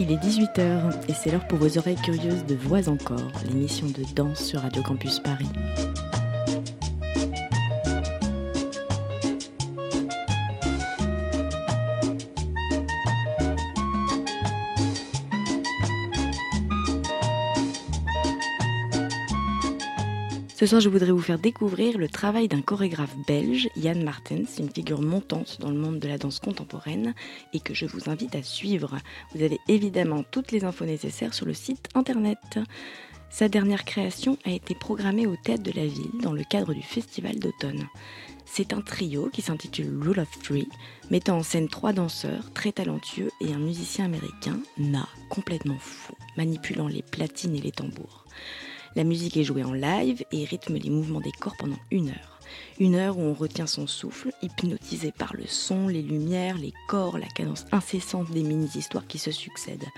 Il est 18h et c'est l'heure pour vos oreilles curieuses de Voix encore, l'émission de danse sur Radio Campus Paris. Ce soir, je voudrais vous faire découvrir le travail d'un chorégraphe belge, Yann Martens, une figure montante dans le monde de la danse contemporaine et que je vous invite à suivre. Vous avez évidemment toutes les infos nécessaires sur le site internet. Sa dernière création a été programmée au Théâtre de la Ville dans le cadre du Festival d'automne. C'est un trio qui s'intitule Rule of Three, mettant en scène trois danseurs très talentueux et un musicien américain, Na, complètement fou, manipulant les platines et les tambours. La musique est jouée en live et rythme les mouvements des corps pendant une heure. Une heure où on retient son souffle, hypnotisé par le son, les lumières, les corps, la cadence incessante des mini-histoires qui se succèdent.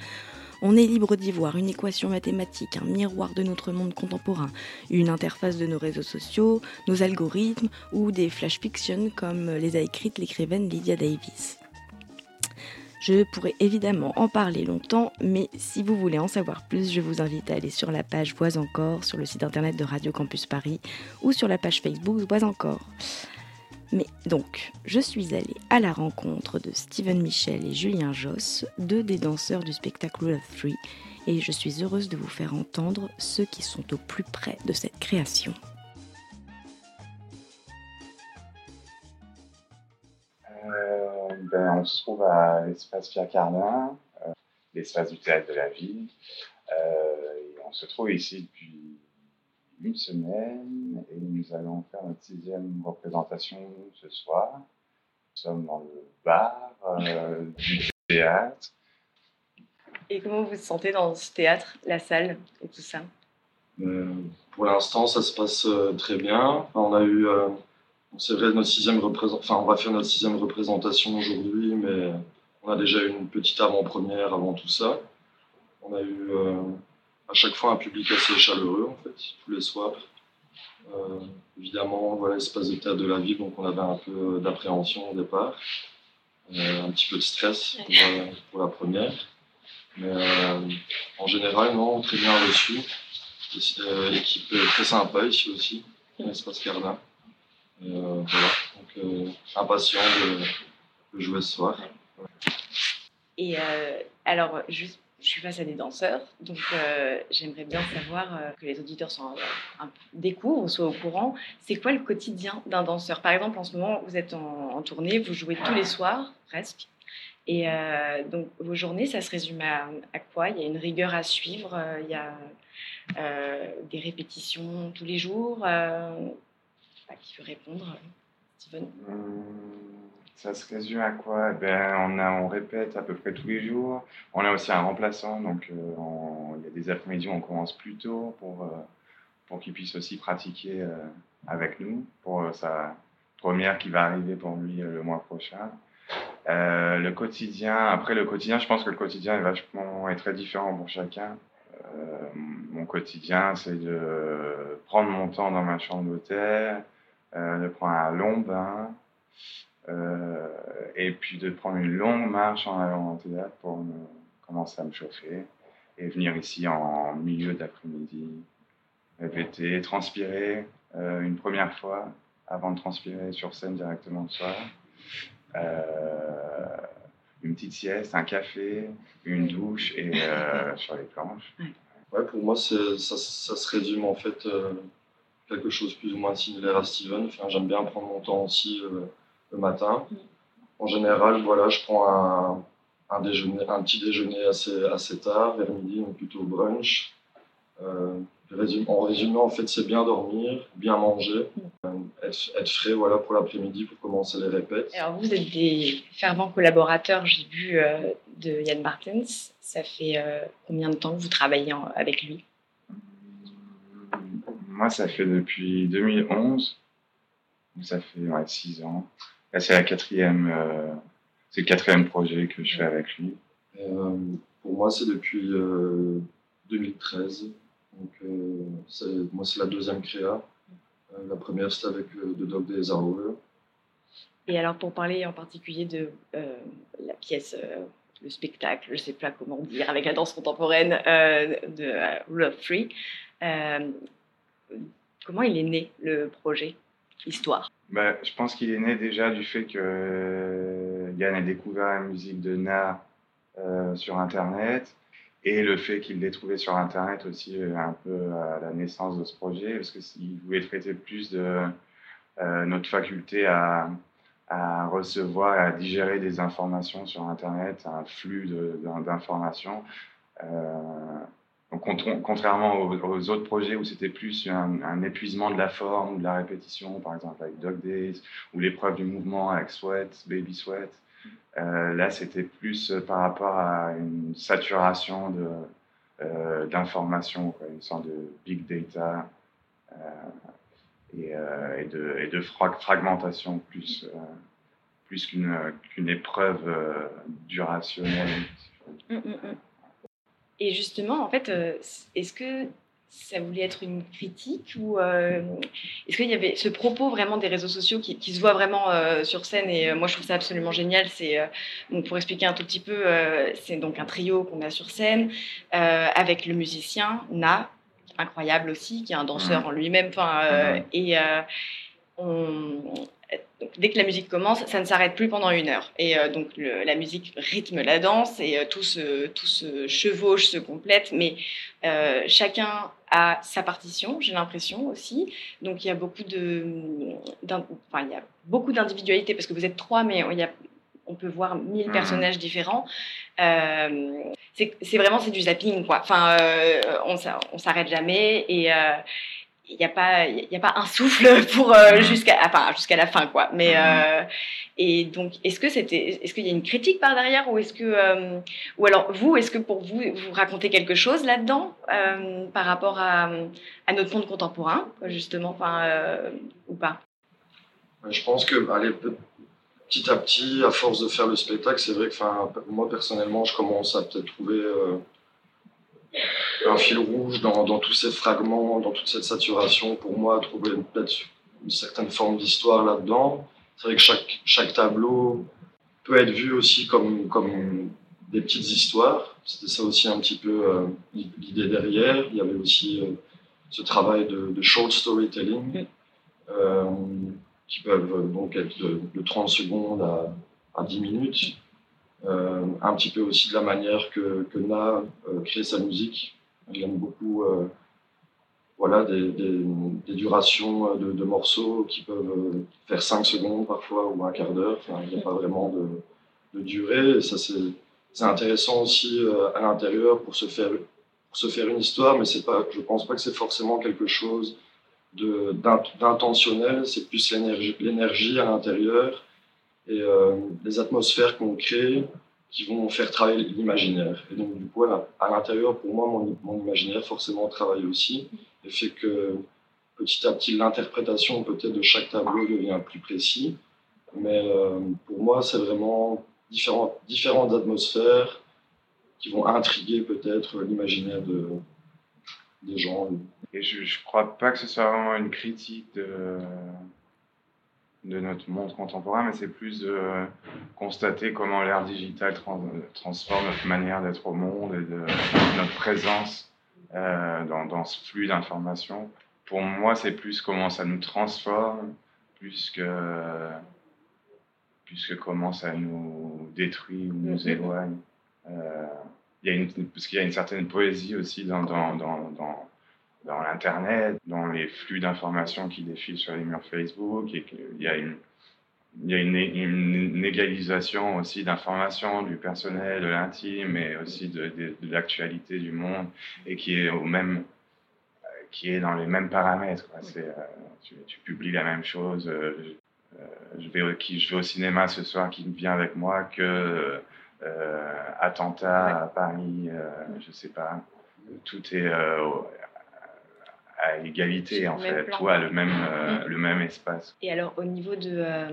On est libre d'y voir une équation mathématique, un miroir de notre monde contemporain, une interface de nos réseaux sociaux, nos algorithmes ou des flash fiction comme les a écrites l'écrivaine Lydia Davis. Je pourrais évidemment en parler longtemps, mais si vous voulez en savoir plus, je vous invite à aller sur la page Voix encore sur le site internet de Radio Campus Paris ou sur la page Facebook Voix encore. Mais donc, je suis allée à la rencontre de Steven Michel et Julien Josse, deux des danseurs du spectacle of Three, et je suis heureuse de vous faire entendre ceux qui sont au plus près de cette création. Ben, on se trouve à l'espace Pierre Cardin, euh, l'espace du théâtre de la ville. Euh, on se trouve ici depuis une semaine et nous allons faire notre sixième représentation ce soir. Nous sommes dans le bar euh, du théâtre. Et comment vous vous sentez dans ce théâtre, la salle et tout ça? Pour l'instant, ça se passe très bien. On a eu c'est vrai, notre sixième enfin, on va faire notre sixième représentation aujourd'hui, mais on a déjà eu une petite avant-première avant tout ça. On a eu euh, à chaque fois un public assez chaleureux, en fait, tous les soirs. Euh, évidemment, voilà, l'espace de théâtre de la ville, donc on avait un peu d'appréhension au départ, euh, un petit peu de stress pour, la première. Mais en général, non, très bien reçu. équipe très sympa ici aussi, l'espace Cardin. Euh, voilà, donc euh, impatient de, jouer ce soir. Et euh, alors, juste je suis face à des danseurs, donc j'aimerais bien savoir que les auditeurs sont un, découvrent, soient au courant. C'est quoi le quotidien d'un danseur? Par exemple, en ce moment, vous êtes en, tournée, vous jouez tous les soirs, presque. Et donc, vos journées, ça se résume à quoi? Il y a une rigueur à suivre, il y a des répétitions tous les jours qui veut répondre Steven Ça se résume à quoi? Eh ben, on, répète à peu près tous les jours. On a aussi un remplaçant, donc euh, il y a des après-midi où on commence plus tôt pour, euh, pour qu'il puisse aussi pratiquer euh, avec nous pour sa première qui va arriver pour lui le mois prochain. le quotidien, après le quotidien, je pense que le quotidien est vachement est très différent pour chacun. mon quotidien, c'est de prendre mon temps dans ma chambre d'hôtel, de prendre un long bain, euh, et puis de prendre une longue marche en allant au théâtre pour commencer à me chauffer, et venir ici en milieu d'après-midi, répéter, transpirer euh, une première fois avant de transpirer sur scène directement le soir. une petite sieste, un café, une douche et sur les planches. Ouais, pour moi, ça, ça, se résume en fait quelque chose plus ou moins similaire à Steven. Enfin, J'aime bien prendre mon temps aussi euh, le matin. En général, voilà, je prends un, un, déjeuner, un petit déjeuner assez, assez tard, vers midi, donc plutôt brunch. Euh, en résumé, en fait, c'est bien dormir, bien manger, euh, être, frais voilà, pour l'après-midi pour commencer les répètes. Alors, vous êtes des fervents collaborateurs, j'ai vu, de Yann Martens. Ça fait combien de temps que vous travaillez avec lui? Moi, ça fait depuis 2011. Donc ça fait ouais, 6 ans. Là, c'est la quatrième, euh, c'est le quatrième projet que je fais avec lui. Euh, pour moi, c'est depuis 2013. Euh, Donc, moi, c'est la deuxième créa. la première, c'était avec The Dog Days Are Et alors, pour parler en particulier de la pièce le spectacle, je ne sais pas comment dire, avec la danse contemporaine de Rule of Three. Comment il est né le projet Histoire bah, Je pense qu'il est né déjà du fait que Yann a découvert la musique de Na sur Internet et le fait qu'il l'ait trouvé sur Internet aussi un peu à la naissance de ce projet, parce qu'il voulait traiter plus de notre faculté à, recevoir, à digérer des informations sur Internet, un flux d'informations. Euh, contrairement aux, autres projets où c'était plus un, épuisement de la forme de la répétition, par exemple avec Dog Days, ou l'épreuve du mouvement avec Sweat, Baby Sweat, euh, là c'était plus par rapport à une saturation euh, d'informations, une sorte de big data et, euh, de, fragmentation plus, euh, qu'une épreuve euh, durationnelle. Et justement, en fait, est-ce que ça voulait être une critique ou est-ce qu'il y avait ce propos vraiment des réseaux sociaux qui, qui se voit vraiment sur scène et moi je trouve ça absolument génial c'est donc pour expliquer un tout petit peu c'est donc un trio qu'on a sur scène avec le musicien Na incroyable aussi, qui est un danseur en lui-même. Enfin, euh, et euh, dès que la musique commence, ça ne s'arrête plus pendant une heure. Et euh, donc la musique rythme la danse et tout, se, tout se chevauche, se complète, mais chacun a sa partition, j'ai l'impression aussi. Donc il y a beaucoup de, enfin, il y a beaucoup d'individualité parce que vous êtes trois, mais il y a on peut voir mille mmh. personnages différents. Euh, c'est vraiment c'est du zapping quoi. Enfin, euh, on, on s'arrête jamais et il euh, n'y a pas il a pas un souffle pour mmh. jusqu'à enfin, jusqu'à la fin quoi. Mais mmh. et donc est-ce que c'était est-ce qu'il y a une critique par derrière ou est-ce que ou alors vous est-ce que pour vous vous racontez quelque chose là-dedans par rapport à, à, notre monde contemporain justement enfin ou pas? Je pense que allez, petit à petit, à force de faire le spectacle, c'est vrai que moi personnellement, je commence à peut-être trouver euh, un fil rouge dans, tous ces fragments, dans toute cette saturation. Pour moi, trouver peut-être une certaine forme d'histoire là-dedans. C'est vrai que chaque, chaque tableau peut être vu aussi comme, comme des petites histoires. C'était ça aussi un petit peu euh, l'idée derrière. Il y avait aussi euh, ce travail de, short storytelling qui peuvent euh, donc être de, 30 secondes à, 10 minutes. Euh, un petit peu aussi de la manière que, que Na euh, crée sa musique. Il aime beaucoup voilà, des, durations de, morceaux qui peuvent faire 5 secondes parfois ou un quart d'heure. Il n'y a pas vraiment de, durée. Ça, c'est intéressant aussi à l'intérieur pour se faire pour se faire une histoire, mais c'est pas, je pense pas que c'est forcément quelque chose d'intentionnel, c'est plus l'énergie à l'intérieur et euh, les atmosphères qu'on crée qui vont faire travailler l'imaginaire. Et donc, du coup, à l'intérieur, pour moi, mon, imaginaire forcément travaille aussi et fait que petit à petit, l'interprétation peut-être de chaque tableau devient plus précis. Mais euh, pour moi, c'est vraiment différentes atmosphères qui vont intriguer peut-être l'imaginaire de, des gens. Et je ne crois pas que ce soit vraiment une critique de, de notre monde contemporain, mais c'est plus de constater comment l'ère digitale transforme notre manière d'être au monde et de notre présence euh, dans, ce flux d'informations. Pour moi, c'est plus comment ça nous transforme, plus que, plus que comment ça nous détruit ou nous éloigne. Euh, y a une, parce qu'il y a une certaine poésie aussi dans, dans dans l'Internet, dans les flux d'informations qui défilent sur les murs Facebook, et qu'il y a une, il y a une, une égalisation aussi d'informations du personnel, de l'intime, mais aussi de, de, l'actualité du monde, et qui est au même, qui est dans les mêmes paramètres. Quoi. Euh, tu, tu, publies la même chose. Euh, euh, je, vais, qui, je vais au cinéma ce soir, qui vient avec moi que attentat à Paris, je sais pas. Tout est à égalité, en fait, tout a le même, euh, mm. le même espace. Et alors, au niveau de euh,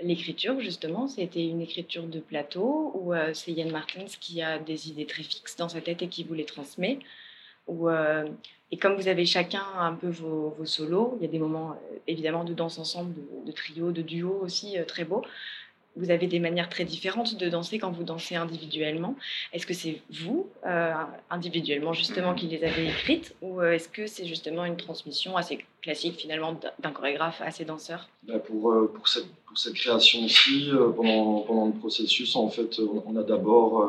l'écriture, justement, c'était une écriture de plateau ou euh, c'est Yann Martins qui a des idées très fixes dans sa tête et qui vous les transmet ou, Et comme vous avez chacun un peu vos, solos, il y a des moments évidemment de danse ensemble, de, de trio, de duo aussi très beaux. Vous avez des manières très différentes de danser quand vous dansez individuellement. Est-ce que c'est vous, euh, individuellement justement, qui les avez écrites, ou euh, est-ce que c'est justement une transmission assez classique finalement d'un chorégraphe à ses danseurs? Pour, euh, pour, cette, pour, cette, création aussi, pendant, le processus, en fait, on a d'abord,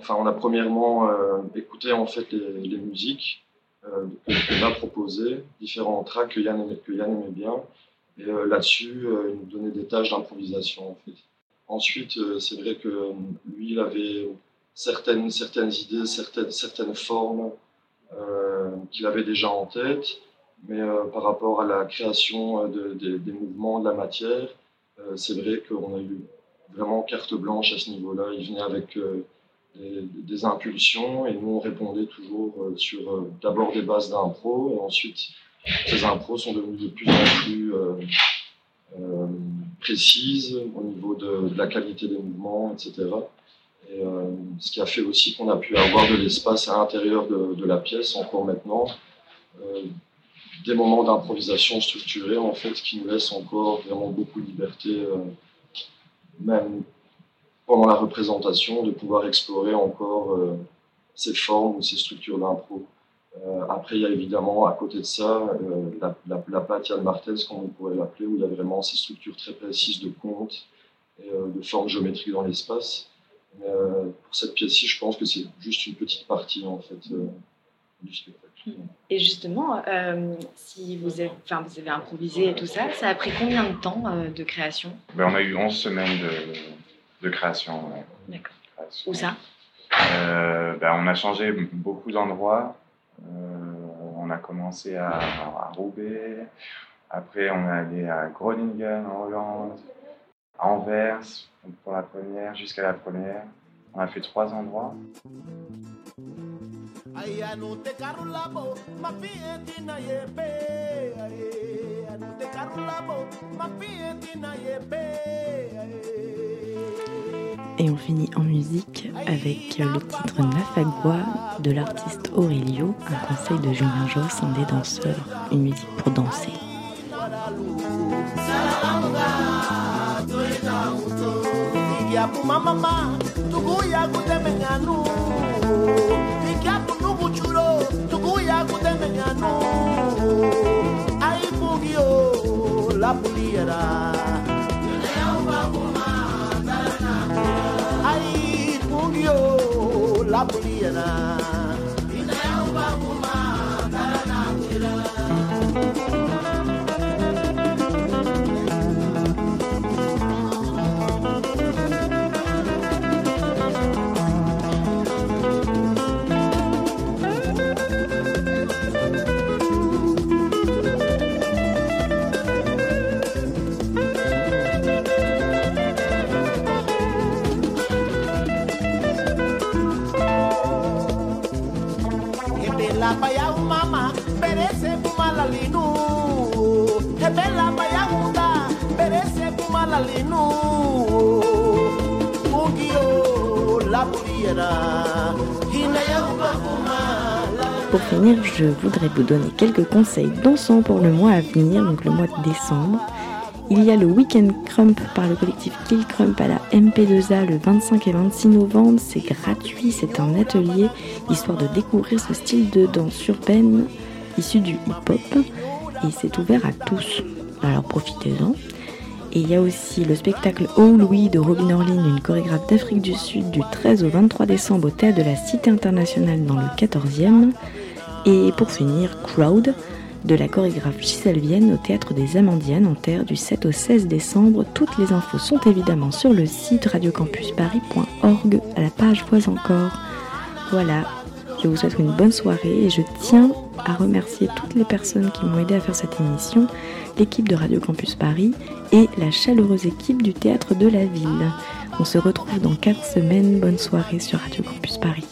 enfin, on a premièrement écouté en fait les, musiques qu'on a proposées, différents tracks que que Yann aimait bien. Et euh, là-dessus, euh, il nous donnait des tâches d'improvisation. Ensuite, euh, c'est vrai que lui, il avait certaines, idées, certaines, certaines formes qu'il avait déjà en tête, mais par rapport à la création des mouvements, de la matière, c'est vrai qu'on a eu vraiment carte blanche à ce niveau-là. Il venait avec des, des, impulsions et nous on répondait toujours sur d'abord des bases d'impro et ensuite ces impros sont devenues de plus en plus euh, euh, précises au niveau de, la qualité des mouvements, etc. Et, euh, ce qui a fait aussi qu'on a pu avoir de l'espace à l'intérieur de, la pièce encore maintenant, des moments d'improvisation structurés en fait qui nous laissent encore vraiment beaucoup de liberté, même pendant la représentation, de pouvoir explorer encore ces formes ou ces structures d'impro. Euh, après, il y a évidemment à côté de ça euh, la, la, la Yann Martens, comme on pourrait l'appeler, où il y a vraiment ces structures très précises de compte et euh, de formes géométriques dans l'espace. Mais pour cette pièce-ci, je pense que c'est juste une petite partie en fait du spectacle. Et justement, si vous avez, enfin, vous avez improvisé et tout ça, ça a pris combien de temps de création? Ben, On a eu 11 semaines de, de création. D'accord. Où ça? Ben, On a changé beaucoup d'endroits. On a commencé à, Roubaix, après on est allé à Groningen en Hollande, à Anvers pour la première, jusqu'à la première. On a fait trois endroits. Et on finit en musique avec le titre Nafagua de l'artiste Aurelio, un conseil de Julien Joss, un des danseurs, une musique pour danser. la Pour finir, je voudrais vous donner quelques conseils dansants pour le mois à venir, donc le mois de décembre. Il y a le Weekend Crump par le collectif Kill Crump à la MP2A le 25 et 26 novembre. C'est gratuit, c'est un atelier histoire de découvrir ce style de danse urbaine issu du hip-hop et c'est ouvert à tous. Alors profitez-en. Et il y a aussi le spectacle Oh Louis de Robin Orlin, une chorégraphe d'Afrique du Sud, du 13 au 23 décembre au théâtre de la Cité internationale dans le 14e. Et pour finir, Crowd de la chorégraphe Gisèle Vienne au théâtre des Amandiennes en terre du 7 au 16 décembre. Toutes les infos sont évidemment sur le site radiocampusparis.org à la page Vois encore. Voilà, je vous souhaite une bonne soirée et je tiens à remercier toutes les personnes qui m'ont aidé à faire cette émission, l'équipe de Radio Campus Paris et la chaleureuse équipe du Théâtre de la Ville. On se retrouve dans 4 semaines. Bonne soirée sur Radio Campus Paris.